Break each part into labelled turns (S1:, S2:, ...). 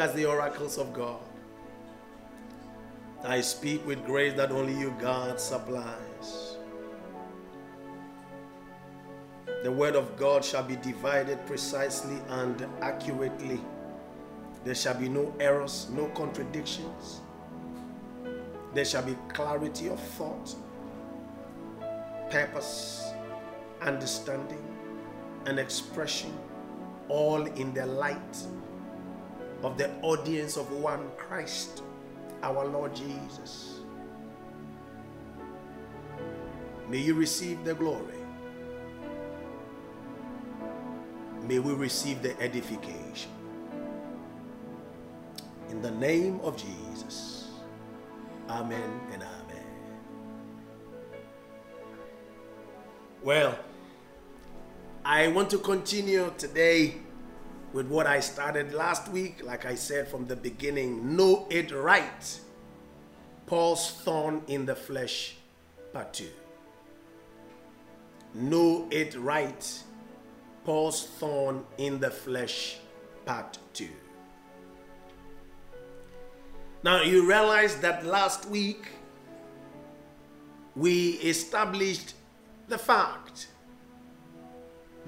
S1: As the oracles of God. I speak with grace that only you, God, supplies. The word of God shall be divided precisely and accurately. There shall be no errors, no contradictions. There shall be clarity of thought, purpose, understanding, and expression, all in the light of the audience of one Christ, our Lord Jesus. May you receive the glory. May we receive the edification. In the name of Jesus. Amen and amen. Well, I want to continue today with what I started last week. Like I said from the beginning, know it right. Paul's thorn in the flesh, part two. Know it right. Paul's thorn in the flesh, part two. Now, you realize that last week we established the fact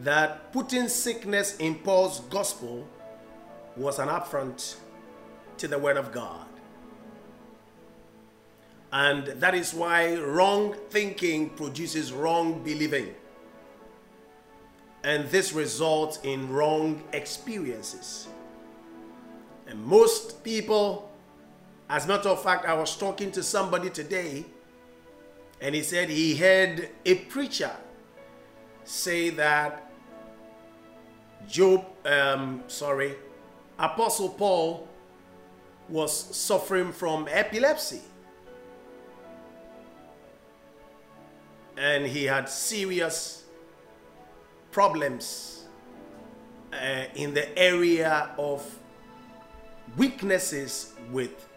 S1: that putting sickness in Paul's gospel was an affront to the word of God. And that is why wrong thinking produces wrong believing. And this results in wrong experiences. And most people, as a matter of fact, I was talking to somebody today, and he said he heard a preacher say that Job, um, sorry, Apostle Paul was suffering from epilepsy. And he had serious problems uh, in the area of weaknesses with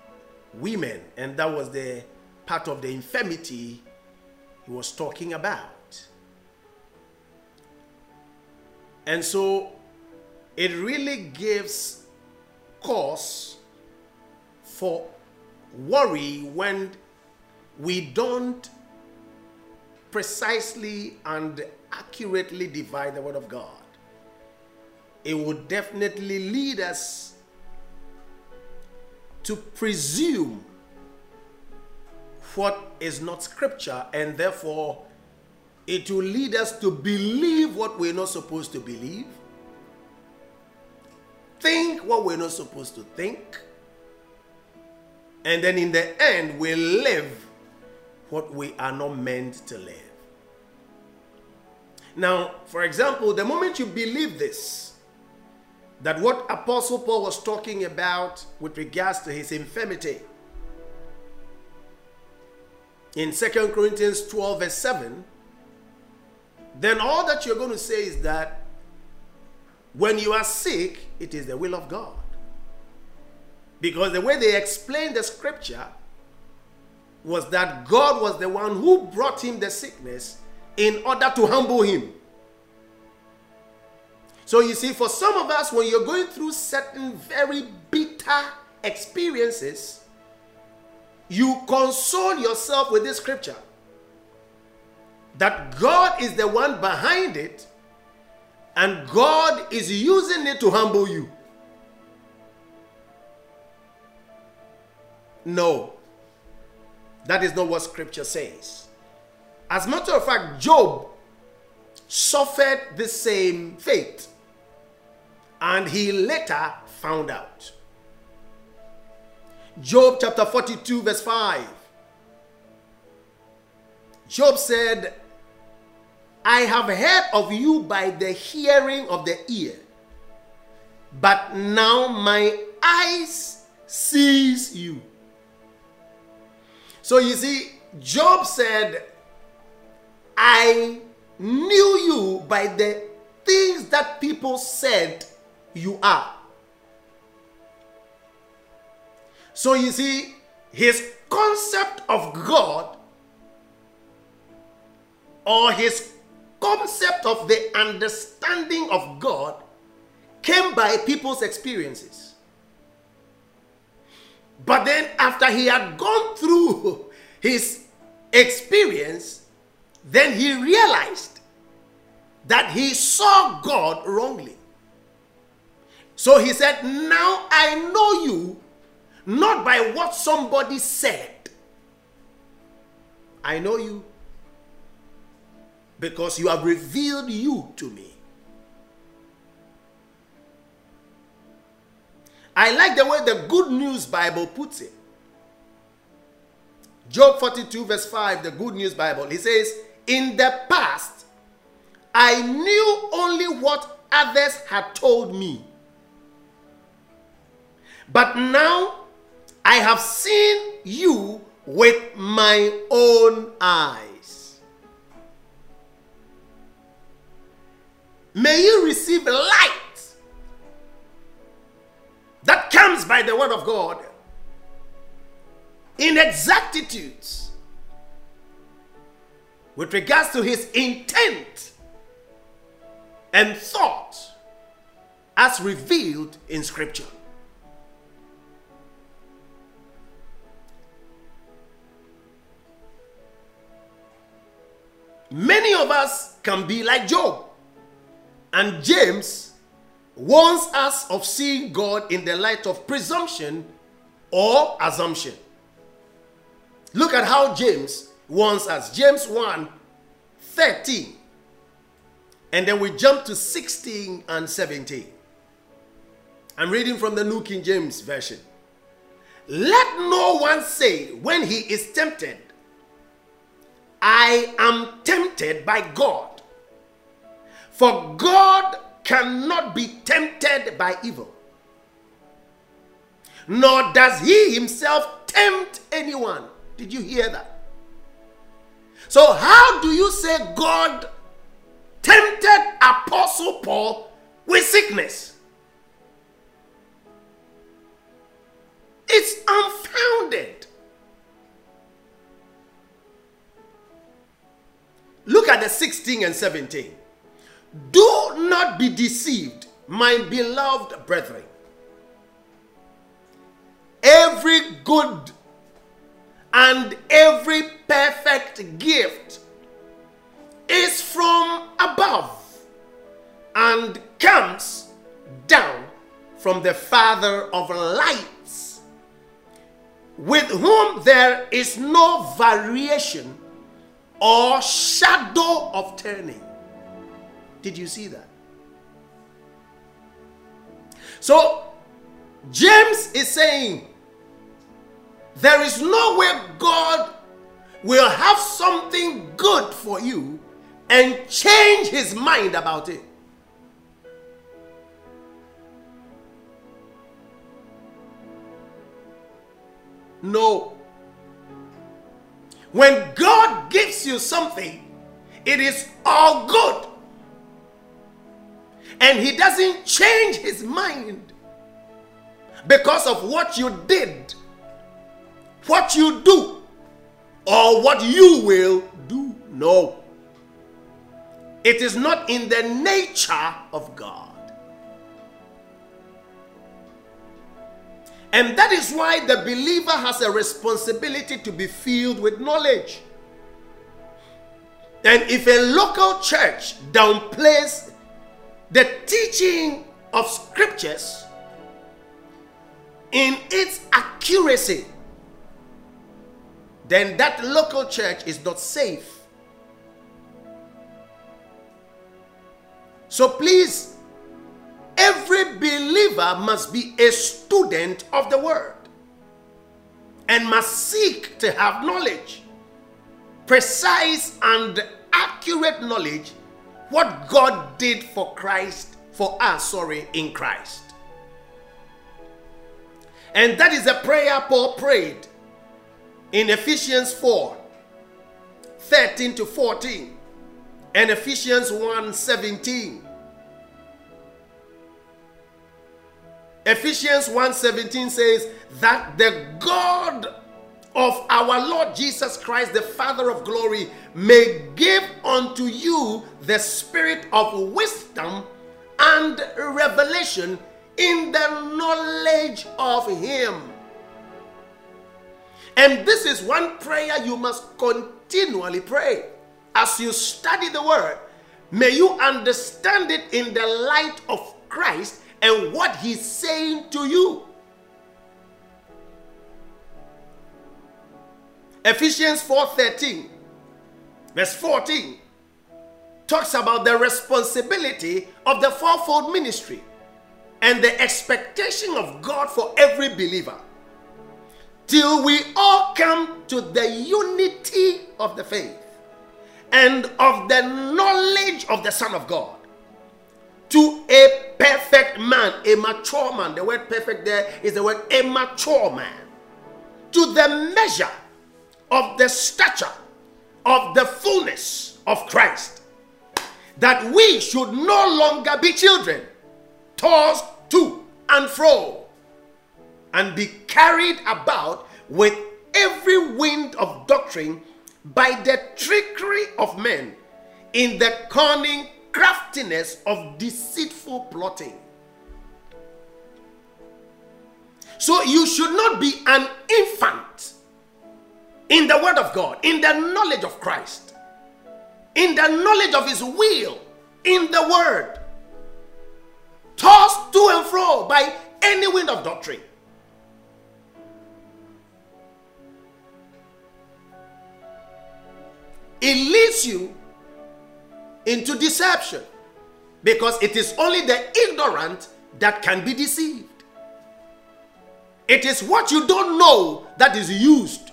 S1: women. And that was the part of the infirmity he was talking about. And so it really gives cause for worry when we don't precisely and accurately divide the Word of God. It would definitely lead us to presume what is not Scripture, and therefore it will lead us to believe what we're not supposed to believe, think what we're not supposed to think, and then in the end, we'll live what we are not meant to live. Now, for example, the moment you believe this, that what Apostle Paul was talking about with regards to his infirmity in 2 Corinthians 12, verse 7, then all that you're going to say is that when you are sick, it is the will of God. Because the way they explained the scripture was that God was the one who brought him the sickness in order to humble him. So you see, for some of us, when you're going through certain very bitter experiences, you console yourself with this scripture that God is the one behind it and God is using it to humble you. No, that is not what scripture says. As a matter of fact, Job suffered the same fate and he later found out. Job chapter 42, verse 5. Job said, I have heard of you by the hearing of the ear, but now my eyes sees you. So you see, Job said, I knew you by the things that people said you are. So you see, his concept of God or his concept of the understanding of God came by people's experiences. But then, after he had gone through his experience, then he realized that he saw God wrongly. So he said, Now I know you not by what somebody said. I know you because you have revealed you to me. I like the way the Good News Bible puts it. Job 42, verse 5, the Good News Bible, he says, In the past, I knew only what others had told me. But now I have seen you with my own eyes. May you receive light that comes by the word of God in exactitude with regards to his intent and thought as revealed in scripture. Many of us can be like Job. And James warns us of seeing God in the light of presumption or assumption. Look at how James warns us. James 1 13. And then we jump to 16 and 17. I'm reading from the New King James Version. Let no one say when he is tempted, I am tempted by God. For God cannot be tempted by evil, nor does he himself tempt anyone. Did you hear that? So, how do you say God tempted Apostle Paul with sickness? It's unfounded. Look at the 16 and 17. Do not be deceived, my beloved brethren. Every good and every perfect gift is from above and comes down from the Father of lights, with whom there is no variation or shadow of turning. Did you see that? So, James is saying there is no way God will have something good for you and change his mind about it. No. When God gives you something, it is all good. And He doesn't change His mind because of what you did, what you do, or what you will do. No. It is not in the nature of God. And that is why the believer has a responsibility to be filled with knowledge. And if a local church downplays the teaching of scriptures in its accuracy, then that local church is not safe. So please Every believer must be a student of the word and must seek to have knowledge. precise and accurate knowledge what God did for Christ, for us, sorry, in Christ. And that is a prayer Paul prayed in Ephesians 4 13 to 14 and Ephesians 1 17. Ephesians 1:17 says that the God of our Lord Jesus Christ, the Father of glory, may give unto you the spirit of wisdom and revelation in the knowledge of Him. And this is one prayer you must continually pray. As you study the Word, may you understand it in the light of Christ and what He's saying to you. Ephesians 4:13 verse 14 talks about the responsibility of the fourfold ministry and the expectation of God for every believer till we all come to the unity of the faith and of the knowledge of the Son of God to a perfect man, a mature man. The word perfect there is the word a mature man. To the measure of the stature of the fullness of Christ. That we should no longer be children, tossed to and fro, and be carried about with every wind of doctrine by the trickery of men in the cunning craftiness of deceitful plotting. So you should not be an infant in the Word of God, in the knowledge of Christ, in the knowledge of His will, in the Word, tossed to and fro by any wind of doctrine. It leads you into deception because it is only the ignorant that can be deceived. It is what you don't know that is used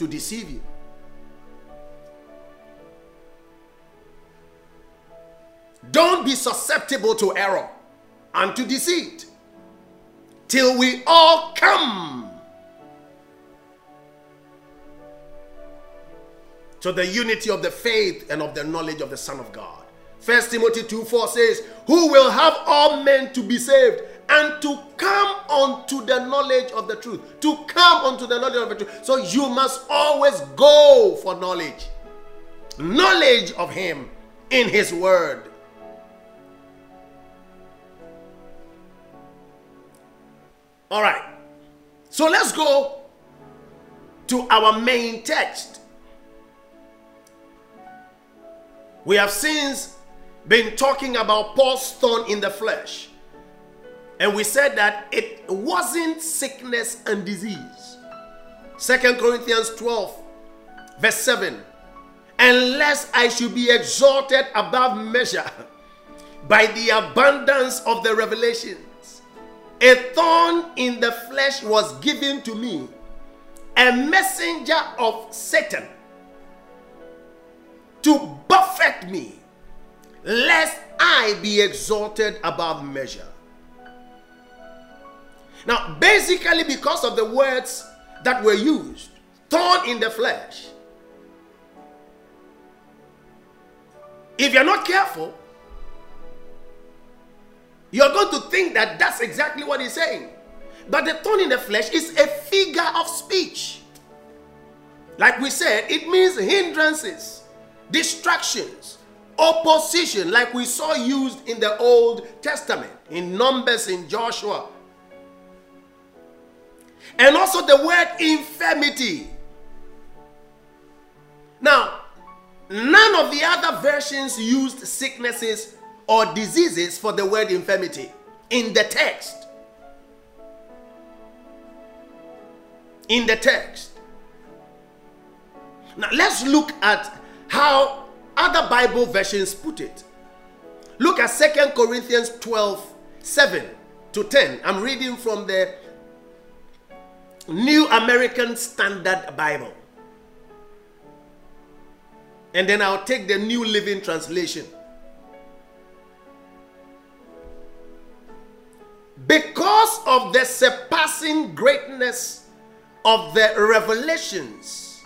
S1: to deceive you. Don't be susceptible to error and to deceit till we all come to the unity of the faith and of the knowledge of the Son of God. First Timothy 2 4 says, Who will have all men to be saved and to come unto the knowledge of the truth. To come unto the knowledge of the truth. So you must always go for knowledge. Knowledge of Him in His Word. All right. So let's go to our main text. We have since been talking about Paul's thorn in the flesh. And we said that it wasn't sickness and disease. Second Corinthians 12, verse 7. Unless I should be exalted above measure by the abundance of the revelations, a thorn in the flesh was given to me, a messenger of Satan to buffet me, lest I be exalted above measure. Now, basically, because of the words that were used, thorn in the flesh, if you're not careful, you're going to think that that's exactly what he's saying. But the thorn in the flesh is a figure of speech. Like we said, it means hindrances, distractions, opposition, like we saw used in the Old Testament, in Numbers, in Joshua, and also the word infirmity. Now, none of the other versions used sicknesses or diseases for the word infirmity in the text. In the text. Now, let's look at how other Bible versions put it. Look at Second Corinthians 12 7 to 10. I'm reading from the New American Standard Bible. And then I'll take the New Living Translation. Because of the surpassing greatness of the revelations,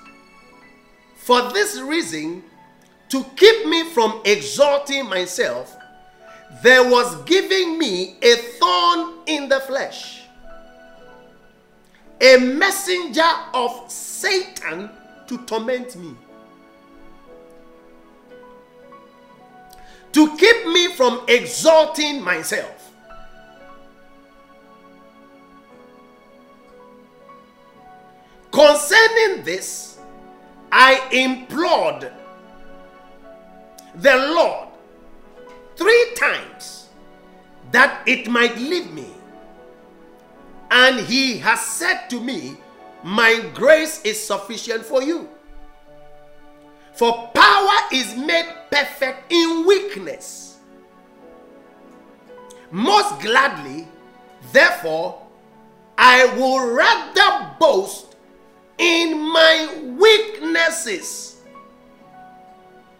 S1: for this reason, to keep me from exalting myself, there was giving me a thorn in the flesh, a messenger of Satan to torment me. To keep me from exalting myself. Concerning this, I implored the Lord three times that it might leave me. And he has said to me, My grace is sufficient for you. For power is made perfect in weakness. Most gladly, therefore, I will rather boast in my weaknesses.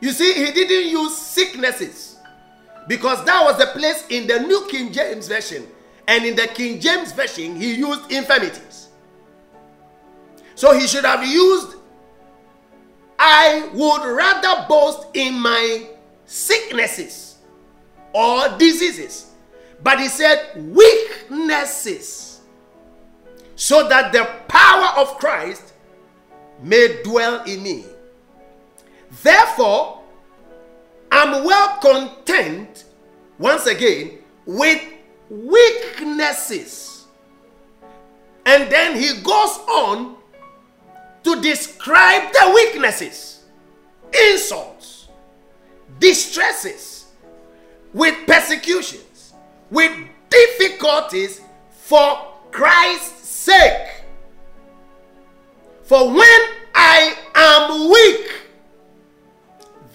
S1: You see, he didn't use sicknesses because that was the place in the New King James Version. And in the King James Version, he used infirmities. So he should have used, I would rather boast in my sicknesses or diseases. But he said, weaknesses. So that the power of Christ may dwell in me. Therefore, I'm well content, once again, with weaknesses. And then he goes on to describe the weaknesses, insults, distresses, with persecutions, with difficulties for Christ's sake. For when I am weak,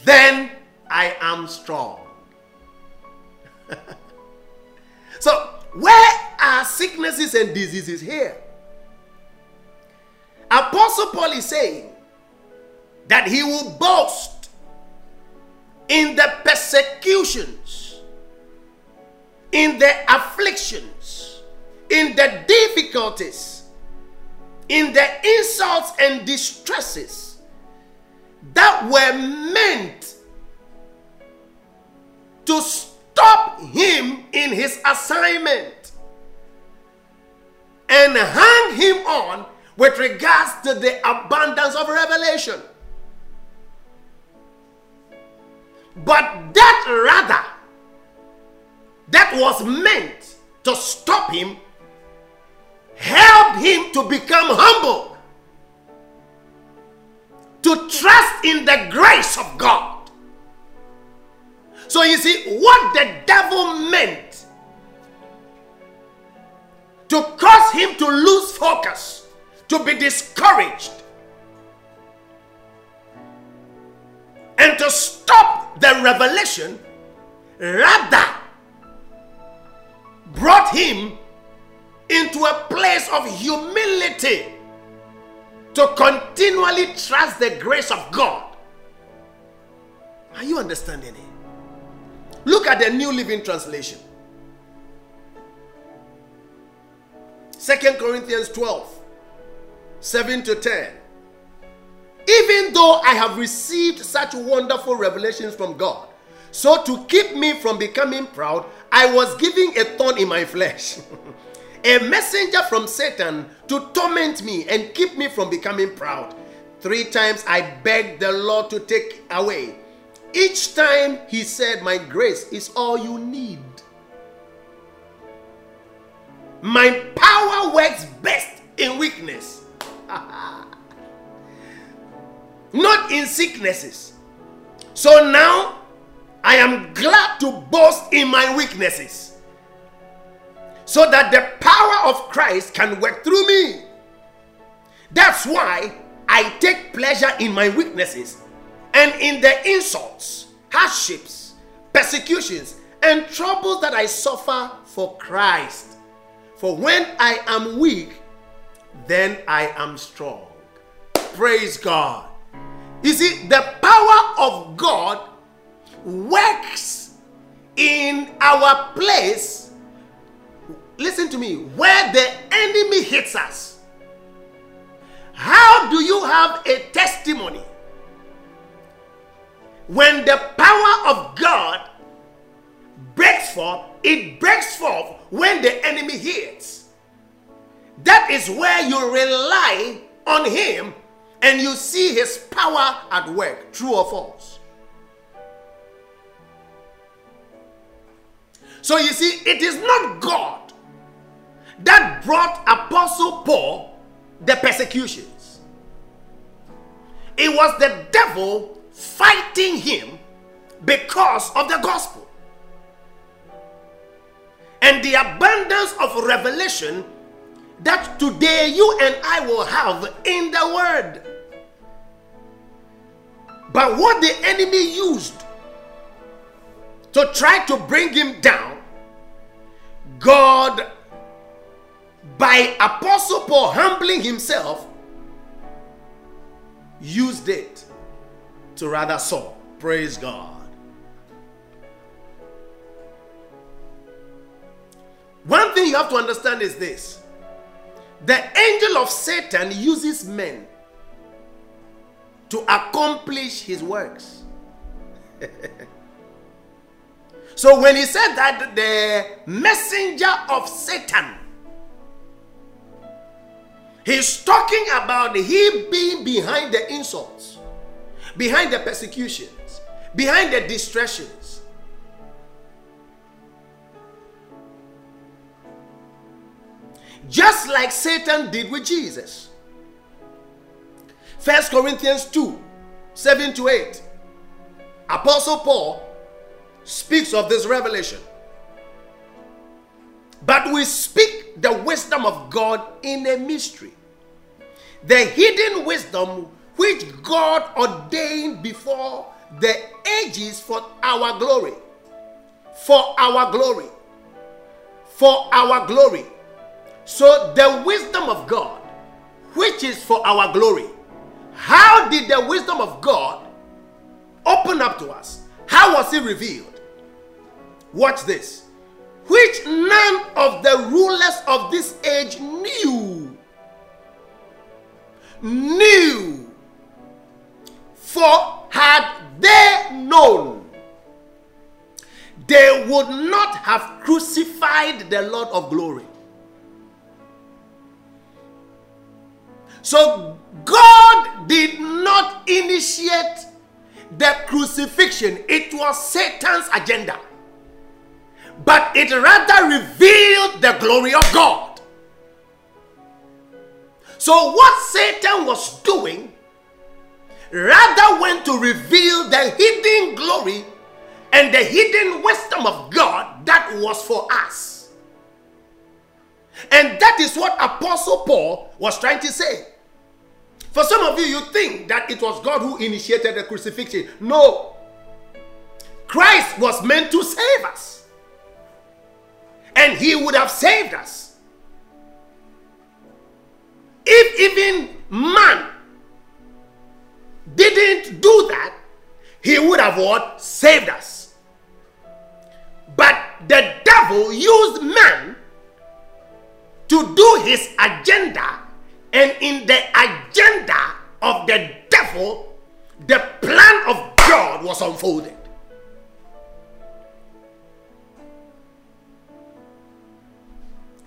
S1: then I am strong. so, where are sicknesses and diseases here? Apostle Paul is saying that he will boast in the persecutions, in the afflictions, in the difficulties, in the insults and distresses that were meant to stop him in his assignment and hang him on with regards to the abundance of revelation. But that rather, that was meant to stop him, help him to become humble, to trust in the grace of God. So you see, what the devil meant to cause him to lose focus, to be discouraged, and to stop the revelation, rather brought him into a place of humility to continually trust the grace of God. Are you understanding it? Look at the New Living Translation. Second Corinthians 12, 7 to 10. Even though I have received such wonderful revelations from God, so to keep me from becoming proud, I was giving a thorn in my flesh. a messenger from Satan to torment me and keep me from becoming proud. Three times I begged the Lord to take away. Each time he said, My grace is all you need. My power works best in weakness, not in sicknesses. So now I am glad to boast in my weaknesses so that the power of Christ can work through me. That's why I take pleasure in my weaknesses and in the insults, hardships, persecutions, and troubles that I suffer for Christ. For when I am weak, then I am strong. Praise God. You see, the power of God works in our place. Listen to me, where the enemy hits us. How do you have a testimony when the power of God breaks forth? It breaks forth when the enemy hits. That is where you rely on Him and you see His power at work. True or false? So you see, it is not God that brought Apostle Paul the persecutions, it was the devil fighting him because of the gospel. And the abundance of revelation that today you and I will have in the word. But what the enemy used to try to bring him down, God, by Apostle Paul humbling himself, used it to rather solve. Praise God. One thing you have to understand is this the angel of Satan uses men to accomplish his works. so when he said that the messenger of Satan, he's talking about he being behind the insults, behind the persecutions, behind the distressions. Just like Satan did with Jesus. First Corinthians 2 7 to 8. Apostle Paul speaks of this revelation. But we speak the wisdom of God in a mystery. The hidden wisdom which God ordained before the ages for our glory. For our glory. For our glory. So, the wisdom of God, which is for our glory, how did the wisdom of God open up to us? How was it revealed? Watch this. Which none of the rulers of this age knew. Knew. For had they known, they would not have crucified the Lord of glory. So God did not initiate the crucifixion, it was Satan's agenda. But it rather revealed the glory of God. So, what Satan was doing rather went to reveal the hidden glory and the hidden wisdom of God that was for us. And that is what Apostle Paul was trying to say. For some of you, you think that it was God who initiated the crucifixion. No. Christ was meant to save us. And he would have saved us. If even man didn't do that, he would have what? Saved us. But the devil used man to do his agenda and in the agenda of the devil, the plan of God was unfolded.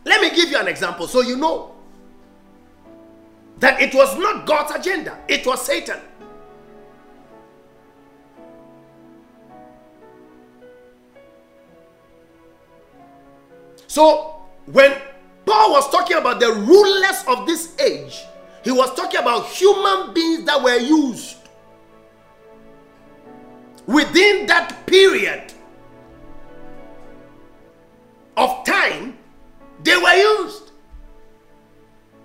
S1: Let me give you an example so you know that it was not God's agenda, it was Satan. So, when Paul was talking about the rulers of this age. He was talking about human beings that were used within that period of time. They were used.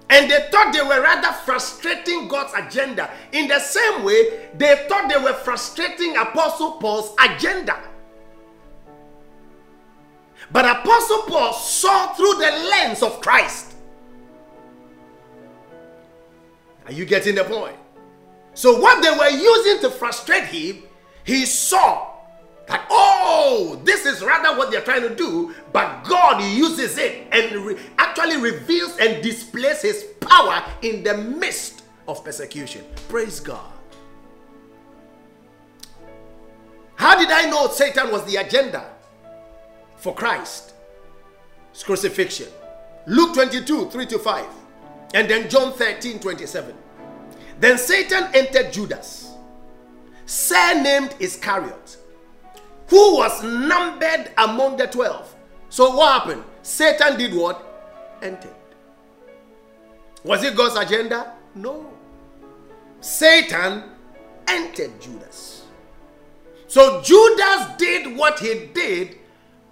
S1: And they thought they were rather frustrating God's agenda. In the same way, they thought they were frustrating Apostle Paul's agenda. But Apostle Paul saw through the lens of Christ. Are you getting the point? So, what they were using to frustrate him, he saw that, oh, this is rather what they're trying to do, but God uses it and re- actually reveals and displays his power in the midst of persecution. Praise God. How did I know Satan was the agenda for Christ? It's crucifixion. Luke 22, 3 to 5. And then John 13, 27. Then Satan entered Judas, surnamed Iscariot, who was numbered among the twelve. So what happened? Satan did what? Entered. Was it God's agenda? No. Satan entered Judas. So Judas did what he did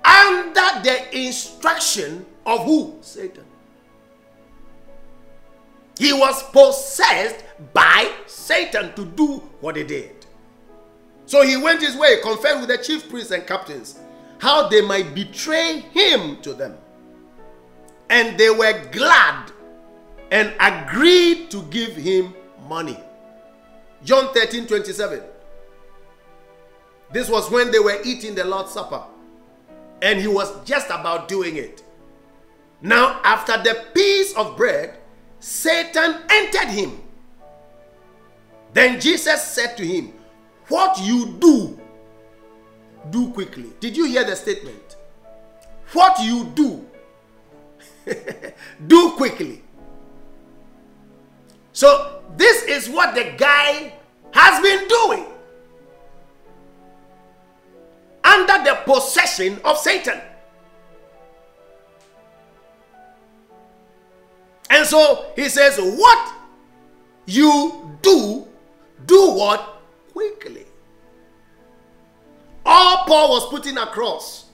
S1: under the instruction of who? Satan. He was possessed by Satan to do what he did. So he went his way, conferred with the chief priests and captains, how they might betray him to them. And they were glad and agreed to give him money. John 13 27. This was when they were eating the Lord's Supper. And he was just about doing it. Now, after the piece of bread, Satan entered him. Then Jesus said to him, What you do, do quickly. Did you hear the statement? What you do, do quickly. So, this is what the guy has been doing under the possession of Satan. And so he says, What you do, do what? Quickly. All Paul was putting across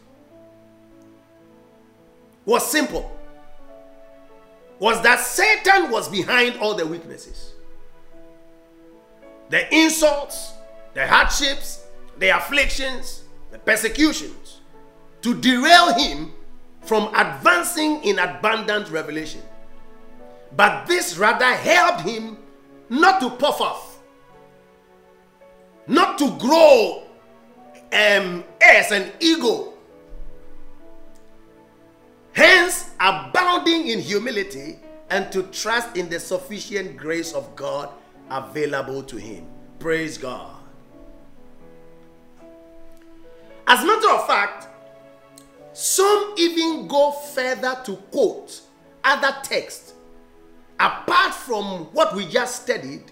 S1: was simple was that Satan was behind all the weaknesses. The insults, the hardships, the afflictions, the persecutions to derail him from advancing in abundant revelation. But this rather helped him not to puff off, not to grow um, as an ego. Hence, abounding in humility and to trust in the sufficient grace of God available to him. Praise God. As a matter of fact, some even go further to quote other texts apart from what we just studied,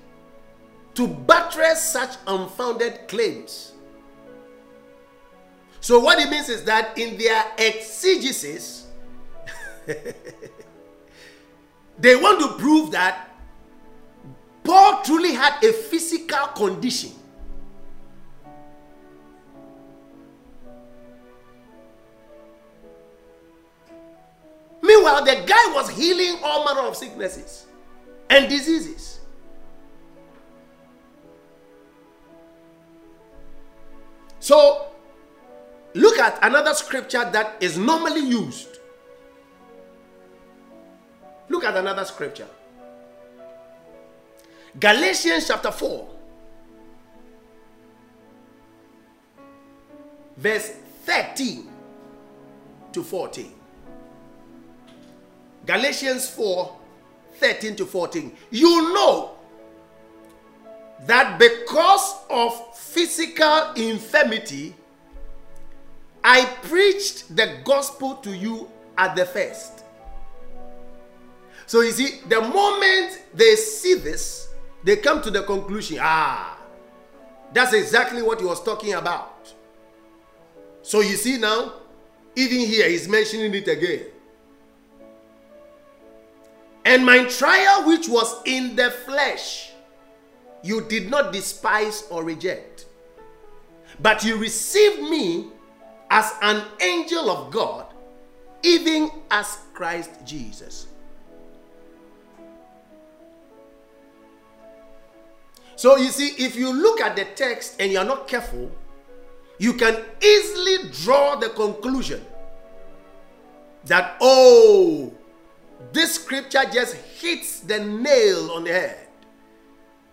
S1: to buttress such unfounded claims. So, what it means is that in their exegesis, they want to prove that Paul truly had a physical condition. Meanwhile, the guy was healing all manner of sicknesses and diseases. So, look at another scripture that is normally used. Look at another scripture. Galatians chapter 4, verse 13 to 14. Galatians 4 13 to 14. You know that because of physical infirmity, I preached the gospel to you at the first. So you see, the moment they see this, they come to the conclusion ah, that's exactly what he was talking about. So you see now, even here, he's mentioning it again. And my trial, which was in the flesh, you did not despise or reject, but you received me as an angel of God, even as Christ Jesus. So you see, if you look at the text and you're not careful, you can easily draw the conclusion that, oh, this scripture just hits the nail on the head.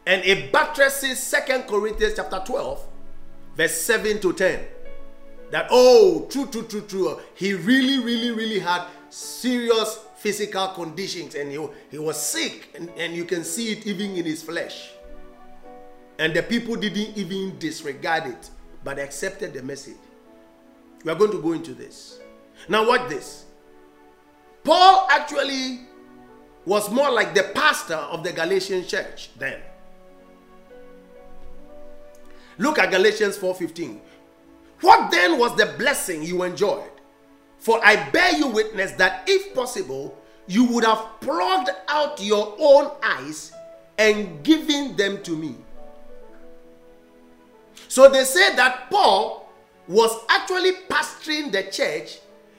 S1: And it buttresses Second Corinthians chapter 12, verse 7 to 10. That, oh, true, true, true, true. He really, really, really had serious physical conditions and he, he was sick. And, and you can see it even in his flesh. And the people didn't even disregard it, but accepted the message. We are going to go into this. Now, watch this. Paul actually was more like the pastor of the Galatian church then. Look at Galatians 4:15. What then was the blessing you enjoyed? For I bear you witness that if possible, you would have plucked out your own eyes and given them to me. So they say that Paul was actually pastoring the church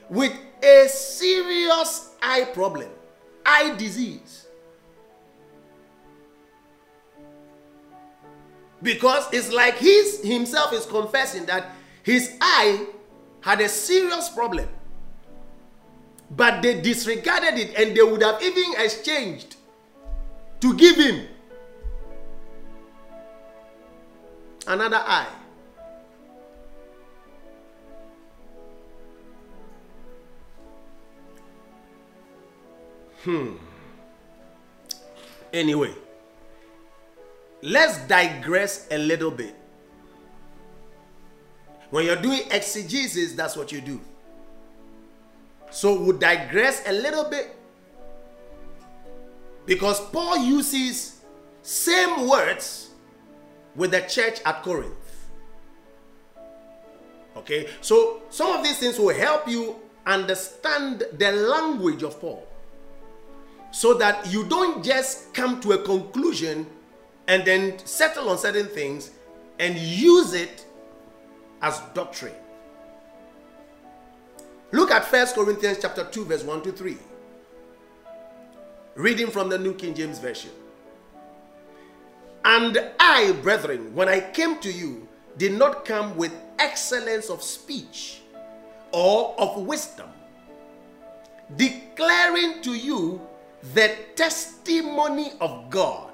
S1: with a serious eye problem, eye disease. Because it's like he himself is confessing that his eye had a serious problem. But they disregarded it and they would have even exchanged to give him another eye. Hmm. Anyway, let's digress a little bit. When you're doing exegesis, that's what you do. So we'll digress a little bit because Paul uses same words with the church at Corinth. Okay, so some of these things will help you understand the language of Paul so that you don't just come to a conclusion and then settle on certain things and use it as doctrine. Look at 1 Corinthians chapter 2 verse 1 to 3. Reading from the New King James Version. And I, brethren, when I came to you, did not come with excellence of speech or of wisdom, declaring to you the testimony of God.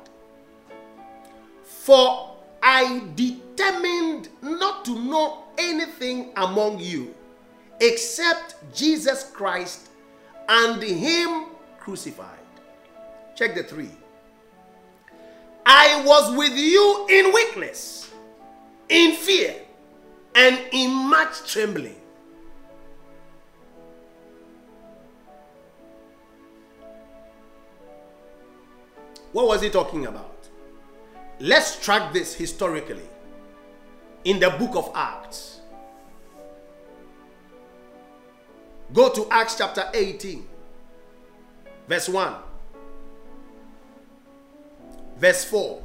S1: For I determined not to know anything among you except Jesus Christ and Him crucified. Check the three. I was with you in weakness, in fear, and in much trembling. What was he talking about? Let's track this historically in the book of Acts. Go to Acts chapter 18, verse 1, verse 4,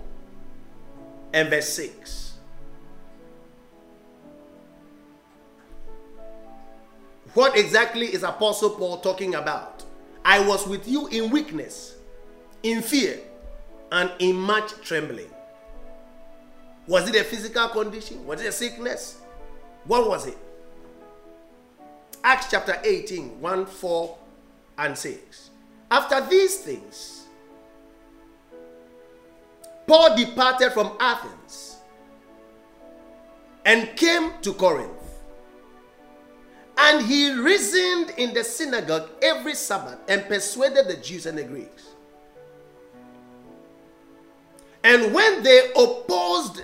S1: and verse 6. What exactly is Apostle Paul talking about? I was with you in weakness, in fear, and in much trembling. Was it a physical condition? Was it a sickness? What was it? Acts chapter 18, 1, 4, and 6. After these things, Paul departed from Athens and came to Corinth. And he reasoned in the synagogue every Sabbath and persuaded the Jews and the Greeks. And when they opposed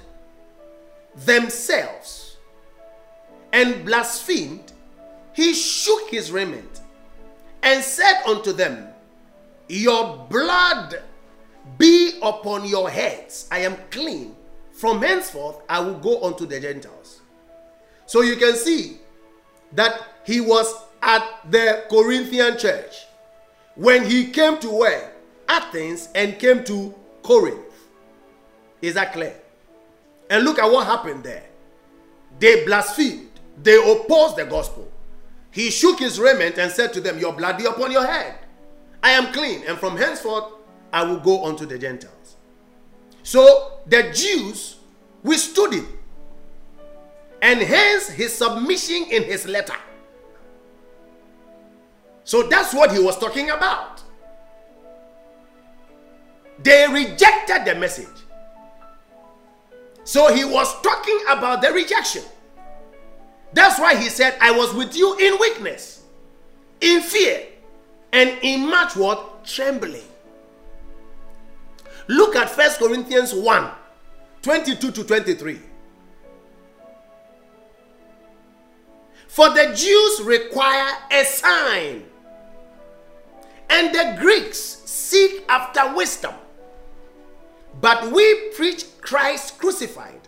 S1: themselves and blasphemed, he shook his raiment and said unto them, Your blood be upon your heads. I am clean. From henceforth, I will go unto the Gentiles. So you can see that he was at the Corinthian church when he came to where? Athens and came to Corinth. Is that clear? And look at what happened there. They blasphemed, they opposed the gospel. He shook his raiment and said to them, Your blood be upon your head. I am clean, and from henceforth I will go unto the Gentiles. So the Jews withstood him, and hence his submission in his letter. So that's what he was talking about. They rejected the message. So he was talking about the rejection. That's why he said, I was with you in weakness, in fear, and in much what? Trembling. Look at First Corinthians 1 22 to 23. For the Jews require a sign, and the Greeks seek after wisdom. But we preach Christ crucified.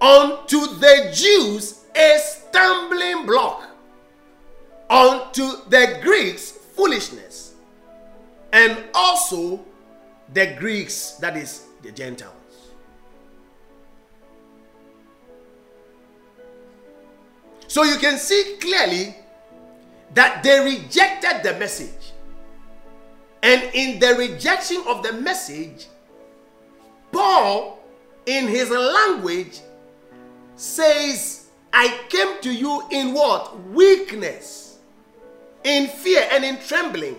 S1: Unto the Jews, a stumbling block. Unto the Greeks, foolishness. And also the Greeks, that is the Gentiles. So you can see clearly that they rejected the message. And in the rejection of the message, Paul, in his language, says, I came to you in what? Weakness, in fear, and in trembling.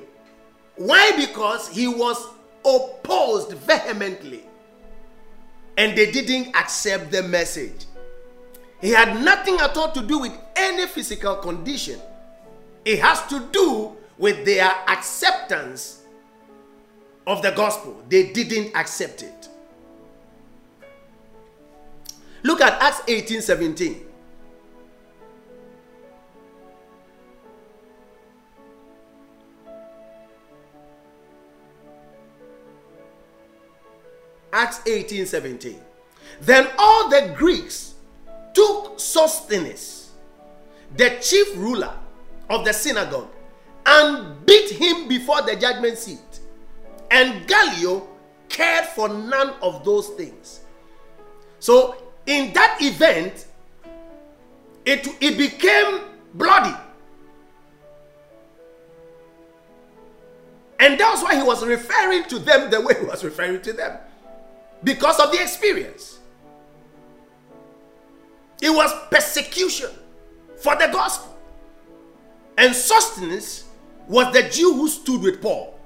S1: Why? Because he was opposed vehemently and they didn't accept the message. He had nothing at all to do with any physical condition, it has to do with their acceptance of the gospel. They didn't accept it. Look at Acts 18 17. Acts 18 17. Then all the Greeks took Sosthenes, the chief ruler of the synagogue, and beat him before the judgment seat. And Gallio cared for none of those things. So, in that event, it, it became bloody. And that's why he was referring to them the way he was referring to them because of the experience. It was persecution for the gospel. And Sosthenes was the Jew who stood with Paul.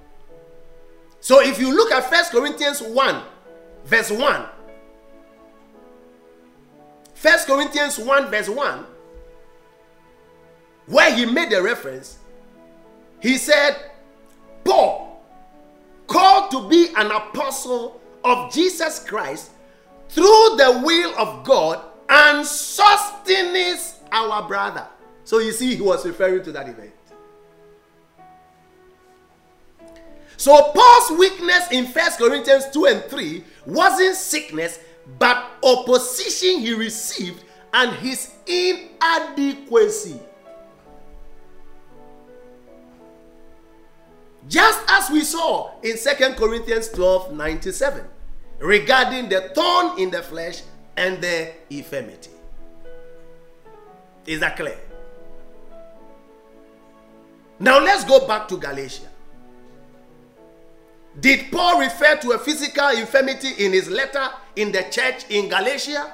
S1: So if you look at First Corinthians 1, verse 1, First Corinthians 1, verse 1, where he made the reference, he said, Paul, called to be an apostle of Jesus Christ through the will of God and Sosthenes, our brother. So you see, he was referring to that event. So Paul's weakness in First Corinthians 2 and 3 wasn't sickness, but opposition he received and his inadequacy. Just as we saw in Second Corinthians 12 97 regarding the thorn in the flesh and the infirmity. Is that clear? Now let's go back to Galatia. Did Paul refer to a physical infirmity in his letter in the church in Galatia?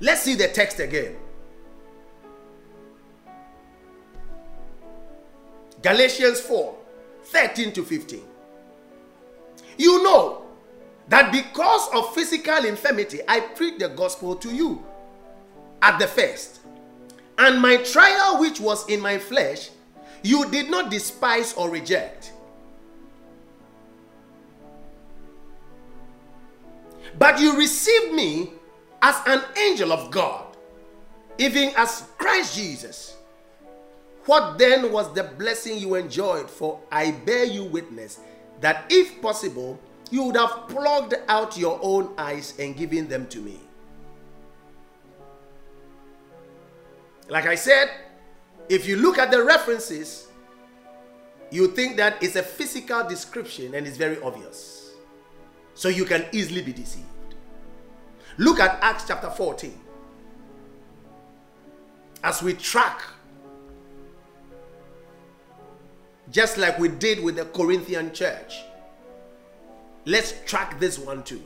S1: Let's see the text again. Galatians 4 13 to 15. You know that because of physical infirmity, I preached the gospel to you at the first. And my trial, which was in my flesh, you did not despise or reject. But you received me as an angel of God, even as Christ Jesus. What then was the blessing you enjoyed? For I bear you witness that if possible, you would have plugged out your own eyes and given them to me. Like I said, if you look at the references, you think that it's a physical description and it's very obvious. So you can easily be deceived. Look at Acts chapter 14. As we track, just like we did with the Corinthian church, let's track this one too.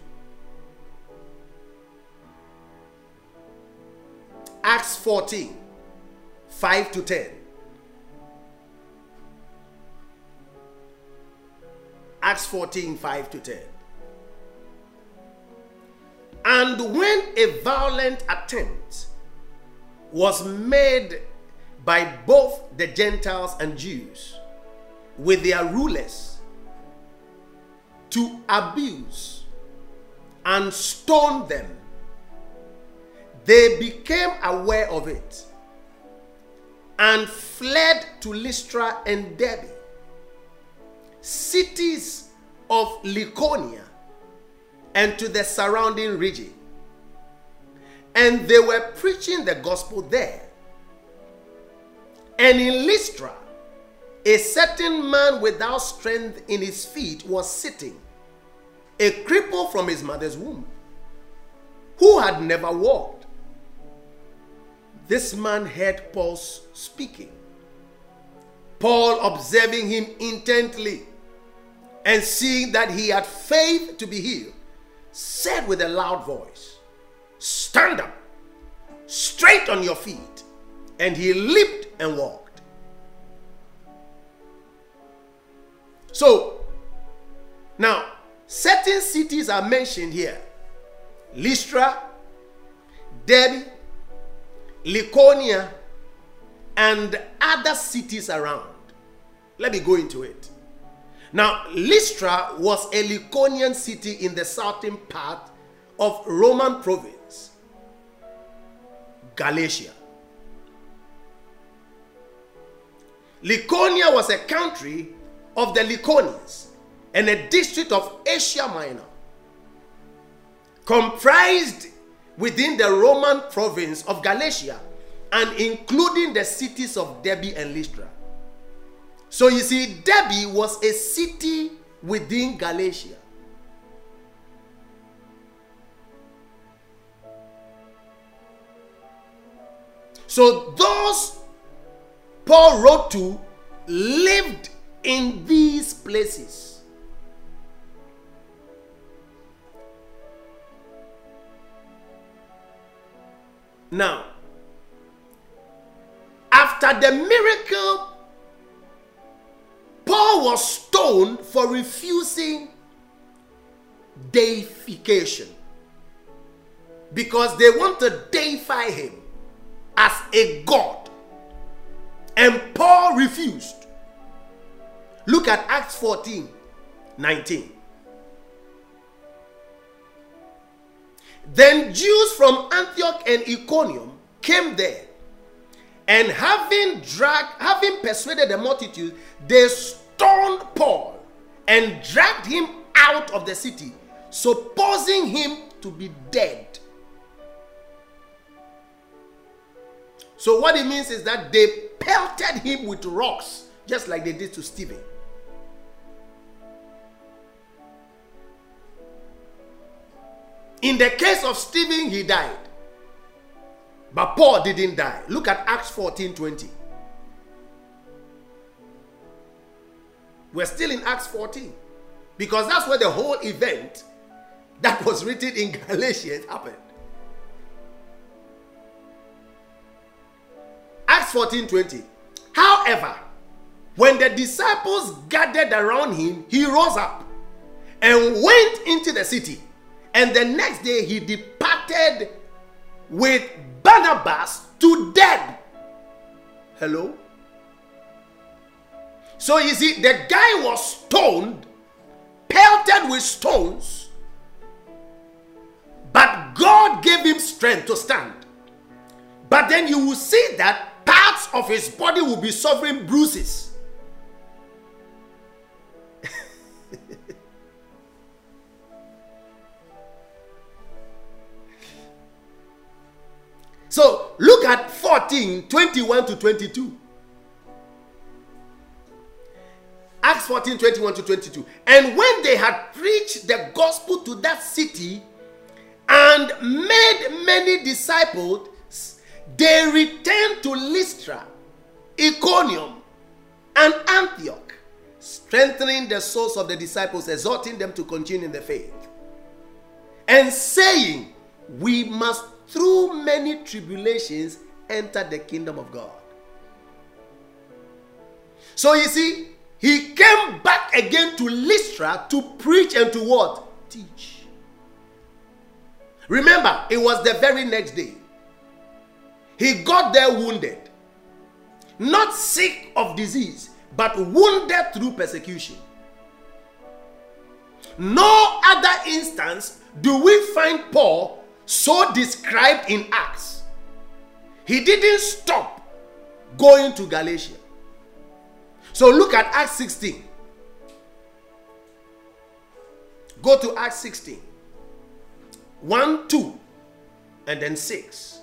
S1: Acts 14 5 to 10. Acts 14 5 to 10. And when a violent attempt was made by both the Gentiles and Jews with their rulers to abuse and stone them, they became aware of it and fled to Lystra and Derbe, cities of Lycaonia, and to the surrounding region. And they were preaching the gospel there. And in Lystra, a certain man without strength in his feet was sitting, a cripple from his mother's womb, who had never walked. This man heard Paul speaking. Paul, observing him intently and seeing that he had faith to be healed, said with a loud voice, Stand up, straight on your feet. And he leaped and walked. So, now, certain cities are mentioned here Lystra, Derbe, Lycaonia, and other cities around. Let me go into it. Now, Lystra was a Lycaonian city in the southern part of Roman province, Galatia. Lycaonia was a country of the Lycaonians and a district of Asia Minor, comprised within the Roman province of Galatia and including the cities of Derbe and Lystra. So you see, Derbe was a city within Galatia. So those Paul wrote to lived in these places. Now, after the miracle, Paul was stoned for refusing deification because they want to deify him as a god. And Paul refused. Look at Acts 14 19. Then Jews from Antioch and Iconium came there, and having dragged, having persuaded the multitude, they stoned Paul and dragged him out of the city, supposing him to be dead. So, what it means is that they pelted him with rocks, just like they did to Stephen. In the case of Stephen, he died. But Paul didn't die. Look at Acts 14 20. We're still in Acts 14 because that's where the whole event that was written in Galatians happened. Acts 14 20. However, when the disciples gathered around him, he rose up and went into the city. And the next day he departed with Barnabas to Derbe. Hello? So you see, the guy was stoned, pelted with stones, but God gave him strength to stand. But then you will see that parts of his body will be suffering bruises. so look at 14 21 to 22. Acts 14 21 to 22. And when they had preached the gospel to that city and made many disciples, they returned to Lystra, Iconium, and Antioch, strengthening the souls of the disciples, exhorting them to continue in the faith, and saying, We must, through many tribulations, enter the kingdom of God. So you see, he came back again to Lystra to preach and to what? Teach. Remember, it was the very next day. He got there wounded, not sick of disease, but wounded through persecution. No other instance do we find Paul so described in Acts. He didn't stop going to Galatia. So look at Acts 16. Go to Acts 16. 1, 2, and then 6.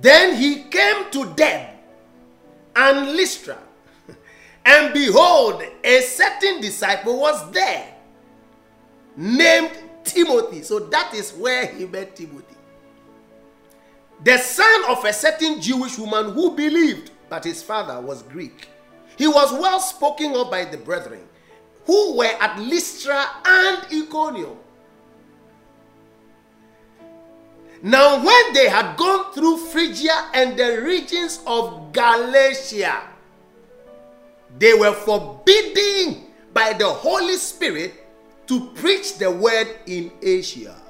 S1: Then he came to Derbe and Lystra, and behold, a certain disciple was there named Timothy. So that is where he met Timothy. The son of a certain Jewish woman who believed, but his father was Greek. He was well spoken of by the brethren who were at Lystra and Iconium. Now, when they had gone through Phrygia and the regions of Galatia, they were forbidden by the Holy Spirit to preach the word in Asia.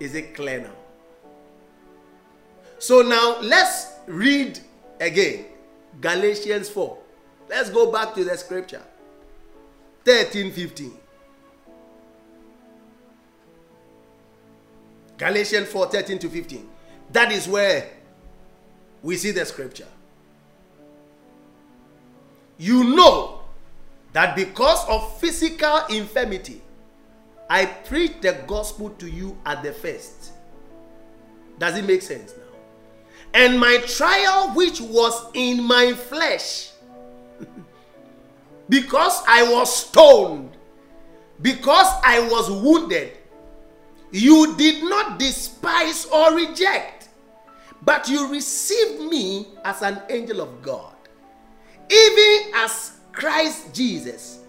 S1: Is it clear now? So now let's read again Galatians 4. Let's go back to the scripture 13 15. Galatians 4 13 to 15. That is where we see the scripture. You know that because of physical infirmity, I preached the gospel to you at the first. Does it make sense now? And my trial, which was in my flesh, because I was stoned, because I was wounded, you did not despise or reject, but you received me as an angel of God, even as Christ Jesus.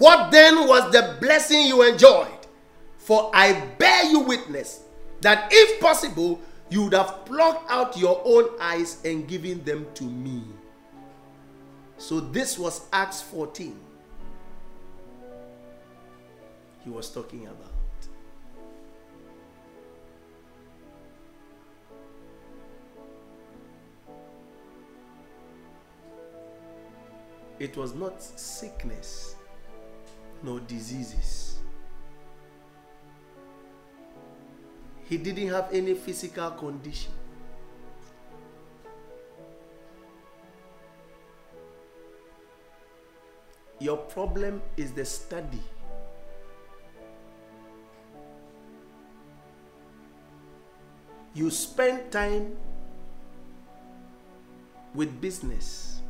S1: What then was the blessing you enjoyed? For I bear you witness that if possible, you would have plucked out your own eyes and given them to me. So this was Acts 14. He was talking about. It was not sickness, nor diseases. He didn't have any physical condition. Your problem is the study. You spend time with business,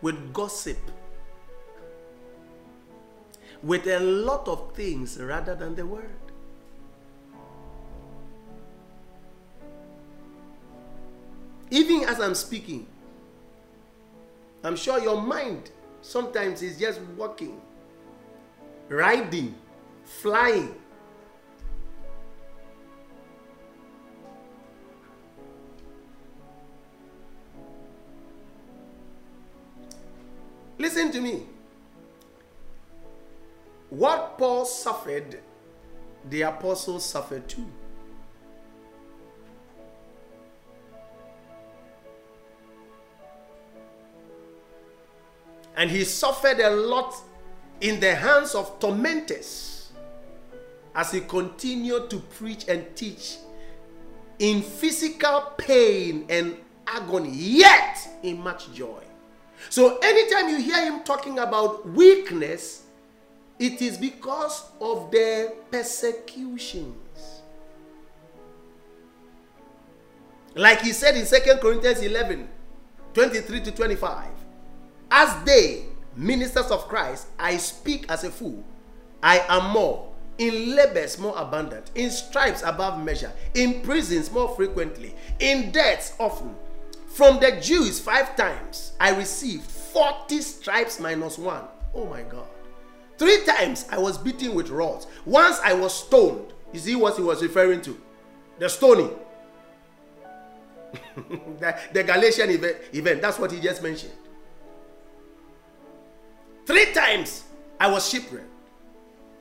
S1: with gossip, with a lot of things rather than the word. Even as I'm speaking, I'm sure your mind sometimes is just walking, riding, flying. Listen to me. What Paul suffered, the apostles suffered too. And he suffered a lot in the hands of tormentors as he continued to preach and teach in physical pain and agony, yet in much joy. So, anytime you hear him talking about weakness, it is because of their persecutions. Like he said in 2 Corinthians 11 23 to 25. As they, ministers of Christ, I speak as a fool. I am more. In labors more abundant, in stripes above measure, in prisons more frequently, in deaths often. From the Jews, five times I received 40 stripes minus one. Oh my God. Three times I was beaten with rods. Once I was stoned. You see what he was referring to? The stoning. the, the Galatian event, event, that's what he just mentioned. Three times I was shipwrecked.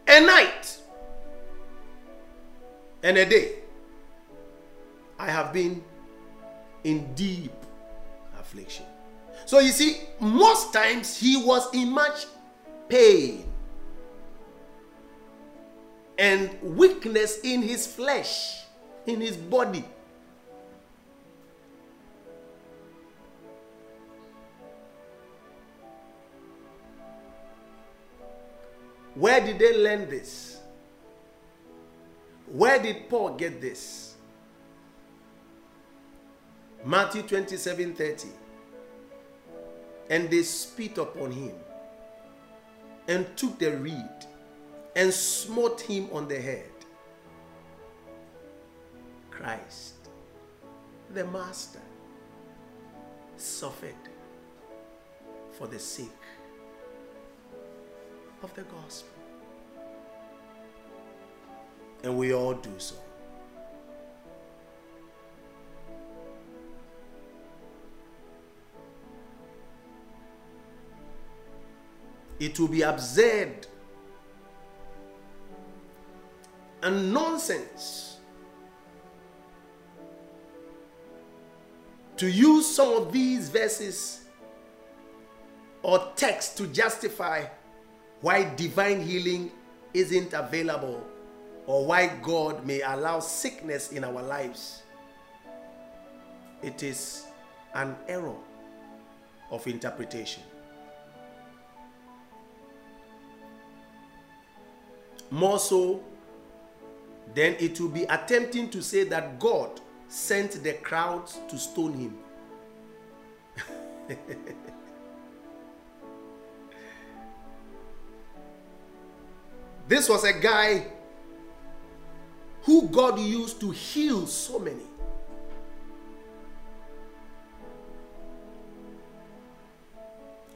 S1: A night and a day. I have been in deep affliction. So you see, most times he was in much pain and weakness in his flesh, in his body. Where did they learn this? Where did Paul get this? Matthew 27 30. And they spit upon him and took the reed and smote him on the head. Christ, the Master, suffered for the sake of the gospel. And we all do so. It will be absurd and nonsense to use some of these verses or text to justify why divine healing isn't available or why God may allow sickness in our lives. It is an error of interpretation. More so, then it will be attempting to say that God sent the crowds to stone him. this was a guy who God used to heal so many.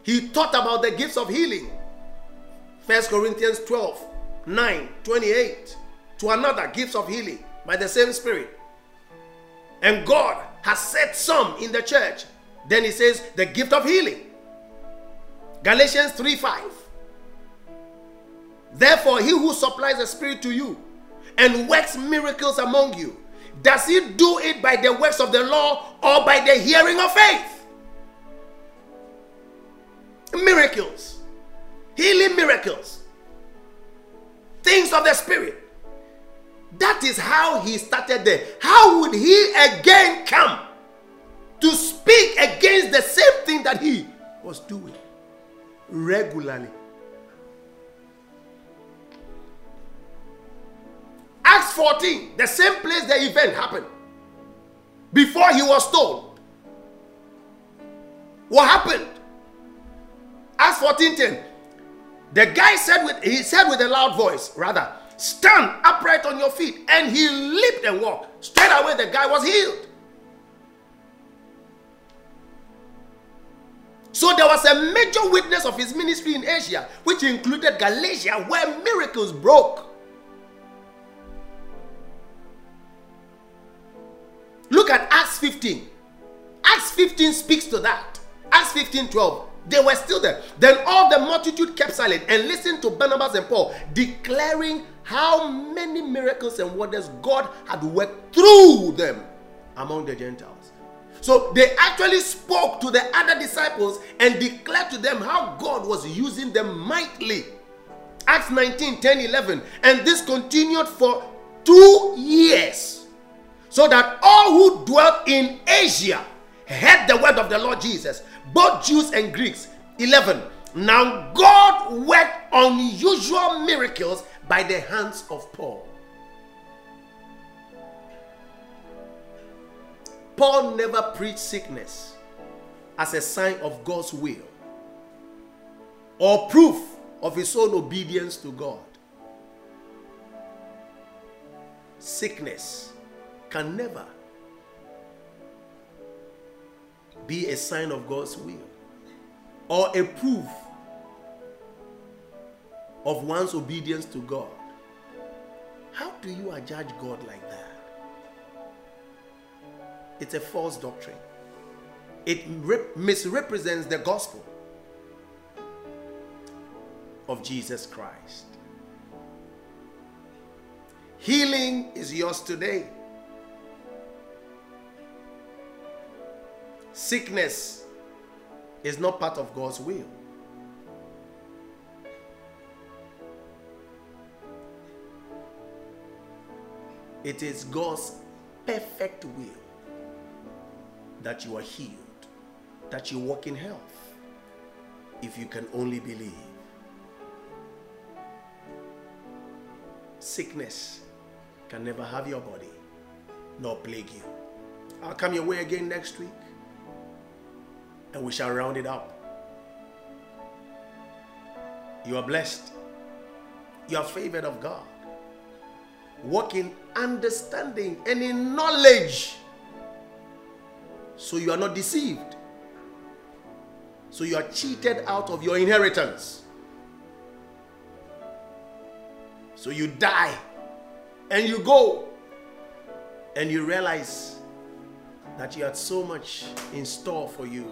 S1: He taught about the gifts of healing. 1 Corinthians 12 9 28 to another gifts of healing by the same spirit. And God has set some in the church. Then he says the gift of healing. Galatians 3 5. Therefore, he who supplies the spirit to you and works miracles among you, does he do it by the works of the law or by the hearing of faith? Miracles, healing miracles, things of the spirit. That is how he started there. How would he again come to speak against the same thing that he was doing regularly? Acts 14, the same place the event happened. Before he was told. What happened? Acts 14 10. The guy said with he said with a loud voice, rather, stand upright on your feet. And he leaped and walked. Straight away, the guy was healed. So there was a major witness of his ministry in Asia, which included Galatia, where miracles broke. Look at Acts 15. Acts 15 speaks to that. Acts 15 12. They were still there. Then all the multitude kept silent and listened to Barnabas and Paul, declaring how many miracles and wonders God had worked through them among the Gentiles. So they actually spoke to the other disciples and declared to them how God was using them mightily. Acts 19 10 11. And this continued for two years. So that all who dwelt in Asia heard the word of the Lord Jesus, both Jews and Greeks. 11. Now God worked unusual miracles by the hands of Paul. Paul never preached sickness as a sign of God's will or proof of his own obedience to God. Sickness can never be a sign of God's will or a proof of one's obedience to God. How do you judge God like that? It's a false doctrine. It rep- misrepresents the gospel of Jesus Christ. Healing is yours today. Sickness is not part of God's will. It is God's perfect will that you are healed, that you walk in health, if you can only believe. Sickness can never have your body nor plague you. I'll come your way again next week and we shall round it up. You are blessed. You are favored of God. Walk in understanding and in knowledge so you are not deceived. So you are cheated out of your inheritance. So you die and you go and you realize that you had so much in store for you,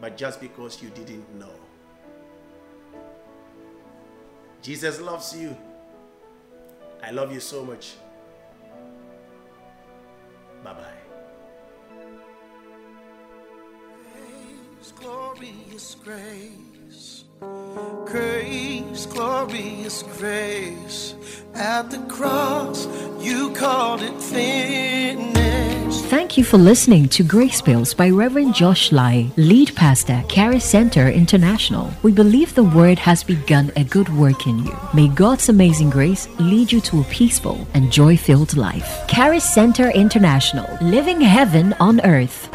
S1: but just because you didn't know. Jesus loves you. I love you so much. Bye bye.
S2: Grace, glorious grace. Grace, glorious grace. At the cross, you called it finished.
S3: Thank you for listening to Grace Bills by Reverend Josh Lai, lead pastor, Caris Center International. We believe the word has begun a good work in you. May God's amazing grace lead you to a peaceful and joy filled life. Caris Center International, living heaven on earth.